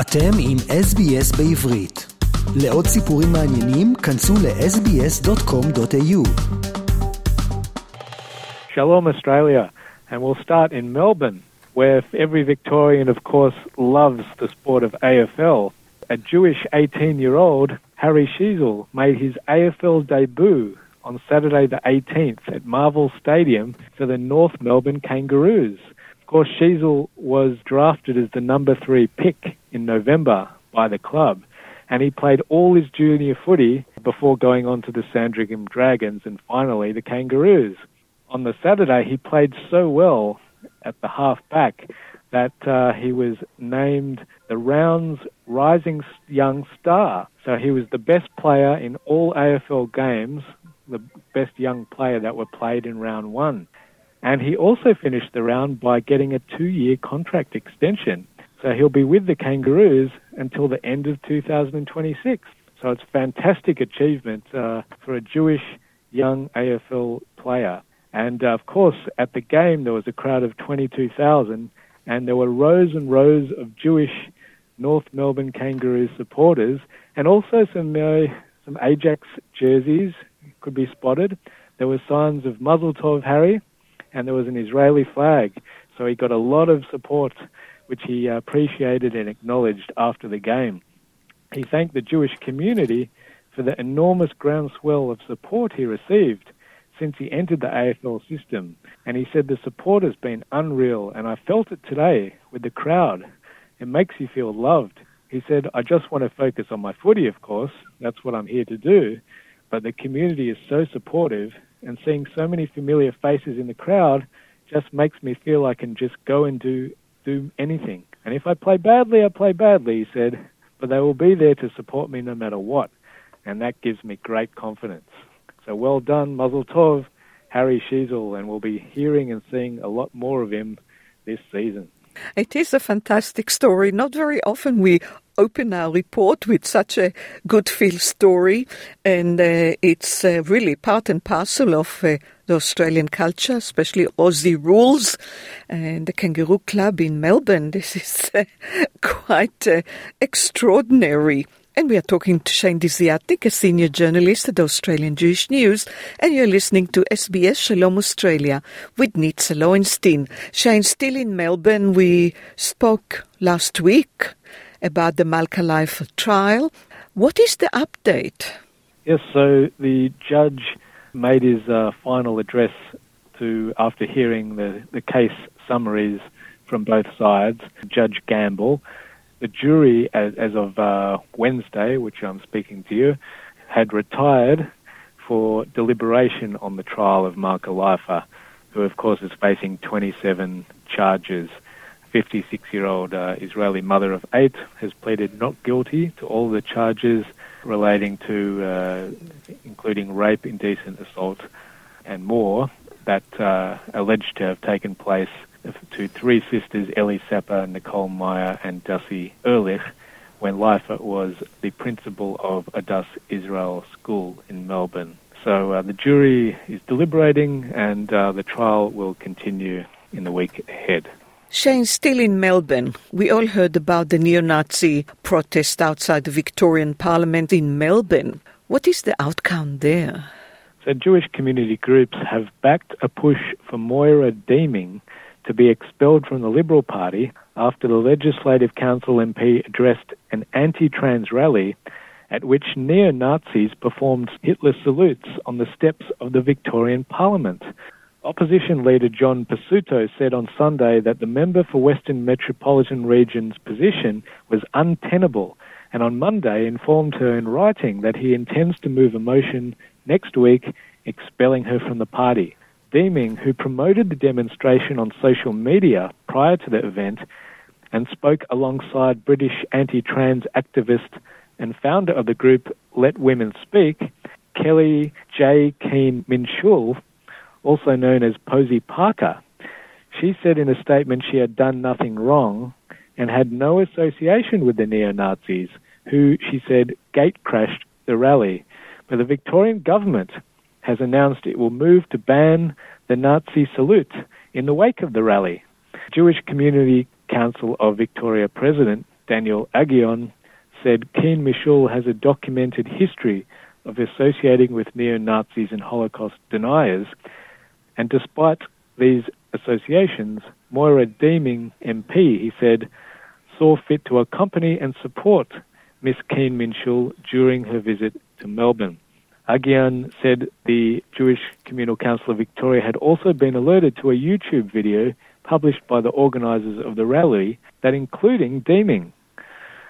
אתם עם SBS בעברית. לעוד סיפורים מעניינים, כנסו ל-sbs.com.au. Shalom Australia, and we'll start in Melbourne, where every Victorian, of course, loves the sport of AFL. A Jewish 18-year-old, Harry Sheezel, made his AFL debut on Saturday the 18th at Marvel Stadium for the North Melbourne Kangaroos. Course, Sheezel was drafted as the number three pick in November by the club, and he played all his junior footy before going on to the Sandringham Dragons and finally the Kangaroos. On the Saturday, he played so well at the half back that uh, he was named the round's rising young star. So he was the best player in all AFL games, the best young player that were played in round one. And he also finished the round by getting a two year contract extension. So he'll be with the Kangaroos until the end of 2026. So it's fantastic achievement uh, for a Jewish young AFL player. And uh, of course, at the game, there was a crowd of 22,000, and there were rows and rows of Jewish North Melbourne Kangaroos supporters, and also some uh, some Ajax jerseys could be spotted. There were signs of Mazel Harry, and there was an Israeli flag. So he got a lot of support, which he appreciated and acknowledged after the game. He thanked the Jewish community for the enormous groundswell of support he received since he entered the AFL system. And he said the support has been unreal, and I felt it today with the crowd. It makes you feel loved. He said, I just want to focus on my footy, of course. That's what I'm here to do. But the community is so supportive, and seeing so many familiar faces in the crowd just makes me feel I can just go and do, do anything. And if I play badly, I play badly, he said, but they will be there to support me no matter what. And that gives me great confidence. So well done, Mazel Tov, Harry Sheezel, and we'll be hearing and seeing a lot more of him this season. It is a fantastic story. Not very often we open our report with such a good feel story, and uh, it's uh, really part and parcel of uh, the Australian culture, especially Aussie rules and the Kangaroo Club in Melbourne. This is uh, quite uh, extraordinary. And we are talking to Shane Desiatnik, a senior journalist at Australian Jewish News, and you're listening to SBS Shalom Australia with Nitza Lowenstein. Shane, still in Melbourne, we spoke last week about the Malka trial. What is the update? Yes, so the judge made his uh, final address to after hearing the, the case summaries from both sides. Judge Gamble. The jury, as, as of uh, Wednesday, which I'm speaking to you, had retired for deliberation on the trial of Malka Leifer, who, of course, is facing 27 charges. 56 year old uh, Israeli mother of eight has pleaded not guilty to all the charges relating to, uh, including rape, indecent assault, and more, that uh, alleged to have taken place to three sisters, Elly Sapper, Nicole Meyer, and Dassi Erlich, when Leifer was the principal of Adass Israel School in Melbourne. So uh, the jury is deliberating, and uh, the trial will continue in the week ahead. Shane, still in Melbourne, we all heard about the neo Nazi protest outside the Victorian Parliament in Melbourne. What is the outcome there? So, Jewish community groups have backed a push for Moira Deeming to be expelled from the Liberal Party after the Legislative Council MP addressed an anti trans rally at which neo Nazis performed Hitler salutes on the steps of the Victorian Parliament. Opposition leader John Pesutto said on Sunday that the member for Western Metropolitan Region's position was untenable, and on Monday informed her in writing that he intends to move a motion next week expelling her from the party. Deeming, who promoted the demonstration on social media prior to the event and spoke alongside British anti trans activist and founder of the group Let Women Speak, Kelly J. Keen Minshull, also known as Posie Parker. She said in a statement she had done nothing wrong and had no association with the neo Nazis, who, she said, gate crashed the rally. But the Victorian government has announced it will move to ban the Nazi salute in the wake of the rally. Jewish Community Council of Victoria President Daniel Aghion, said Keen Minshull has a documented history of associating with neo Nazis and Holocaust deniers, and despite these associations, Moira Deeming MP, he said, saw fit to accompany and support Miss Keen Minshull during her visit to Melbourne. Aghion said the Jewish Communal Council of Victoria had also been alerted to a YouTube video published by the organisers of the rally that including Deeming.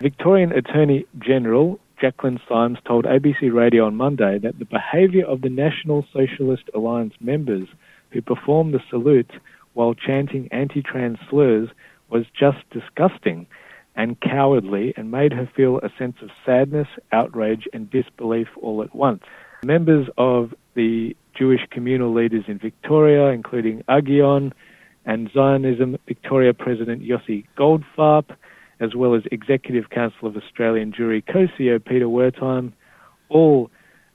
Victorian Attorney General Jacqueline Symes told ABC Radio on Monday that the behaviour of the National Socialist Alliance members who performed the salute while chanting anti-trans slurs was just disgusting and cowardly and made her feel a sense of sadness, outrage, and disbelief all at once. Members of the Jewish communal leaders in Victoria, including Aghion and Zionism Victoria President Yossi Goldfarb, as well as Executive Council of Australian Jewry co-CEO Peter Wertheim, all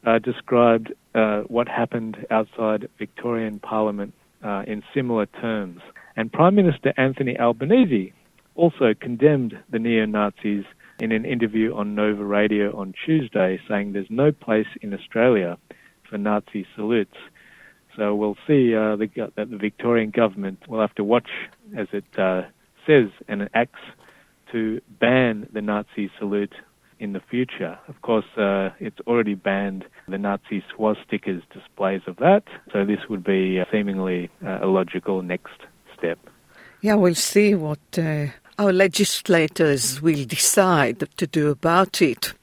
uh, described uh, what happened outside Victorian Parliament uh, in similar terms. And Prime Minister Anthony Albanese also condemned the neo-Nazis in an interview on Nova Radio on Tuesday, saying there's no place in Australia for Nazi salutes. So we'll see uh, the, that the Victorian government will have to watch as it uh, says and acts to ban the Nazi salute in the future. Of course, uh, it's already banned the Nazi swastikas displays of that, so this would be uh, seemingly uh, a logical next step. Yeah, we'll see what uh, our legislators will decide to do about it.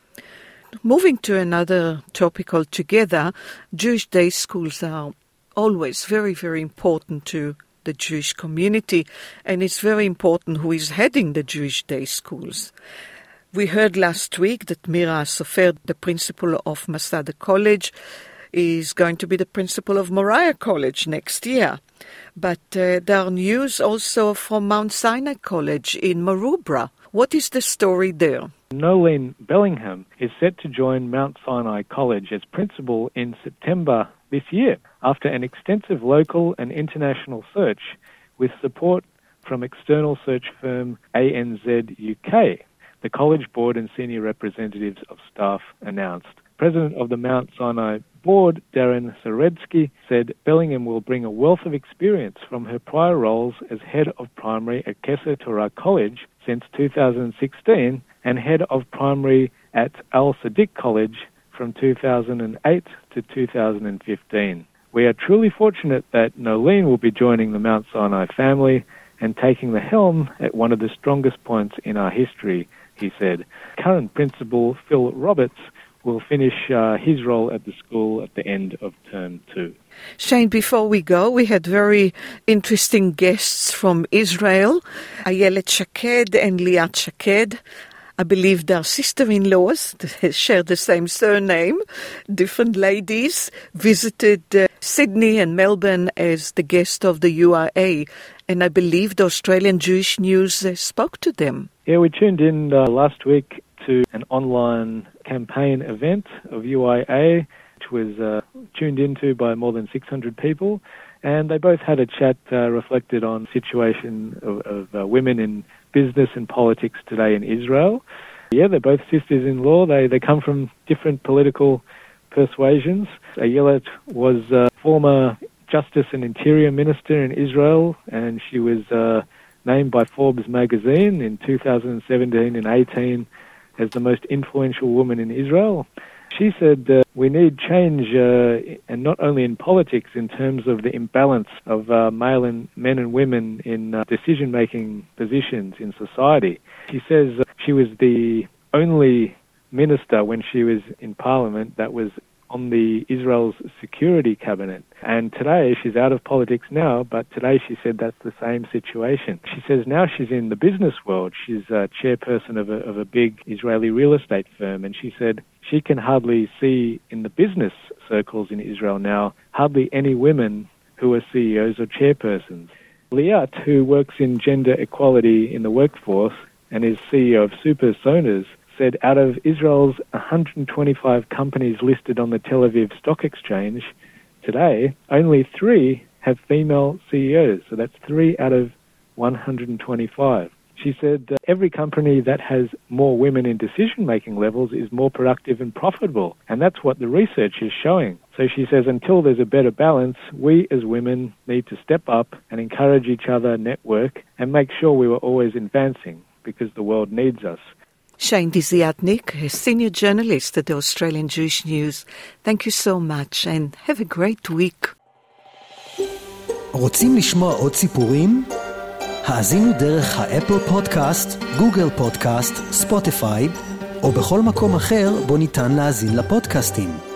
Moving to another topic altogether, Jewish day schools are always very, very important to the Jewish community, and it's very important who is heading the Jewish day schools. We heard last week that Mira Sofer, the principal of Masada College, is going to be the principal of Moriah College next year. But uh, there are news also from Mount Sinai College in Maroubra. What is the story there? Nolene Bellingham is set to join Mount Sinai College as principal in September this year after an extensive local and international search with support from external search firm ANZ UK. The college board and senior representatives of staff announced. President of the Mount Sinai board, Darren Saretsky, said Bellingham will bring a wealth of experience from her prior roles as head of primary at Kesser Torah College since 2016 and head of primary at Al Sadiq College from 2008 to 2015. We are truly fortunate that Nolene will be joining the Mount Sinai family and taking the helm at one of the strongest points in our history, he said. Current principal Phil Roberts will finish uh, his role at the school at the end of term two. Shane, before we go, we had very interesting guests from Israel, Ayelet Shaked and Liat Shaked. I believe they're sister-in-laws, share the same surname. Different ladies visited uh, Sydney and Melbourne as the guest of the UIA, and I believe the Australian Jewish News uh, spoke to them. Yeah, we tuned in uh, last week to an online campaign event of UIA, which was uh, tuned into by more than 600 people. And they both had a chat uh, reflected on situation of, of uh, women in business and politics today in Israel. Yeah, they're both sisters-in-law. They they come from different political persuasions. Ayelet was uh, former Justice and Interior Minister in Israel, and she was uh, named by Forbes magazine in 2017 and 18 as the most influential woman in Israel. She said that we need change, uh, and not only in politics, in terms of the imbalance of uh, male and men and women in uh, decision-making positions in society. She says she was the only minister when she was in parliament that was on the Israel's security cabinet. And today she's out of politics now, but today she said that's the same situation. She says now she's in the business world. She's a chairperson of a, of a big Israeli real estate firm, and she said she can hardly see in the business circles in Israel now hardly any women who are CEOs or chairpersons. Liat, who works in gender equality in the workforce and is CEO of Super Sonas, said out of Israel's 125 companies listed on the Tel Aviv Stock Exchange today, only three have female CEOs. So that's three out of 125. She said uh, every company that has more women in decision making levels is more productive and profitable. And that's what the research is showing. So she says until there's a better balance, we as women need to step up and encourage each other, network, and make sure we were always advancing because the world needs us. Shane Desiatnik, a senior journalist at the Australian Jewish News. Thank you so much and have a great week. רוצים לשמוע עוד סיפורים? האזינו דרך האפל פודקאסט, גוגל פודקאסט, ספוטיפיי, או בכל מקום אחר בו ניתן להאזין לפודקאסטים.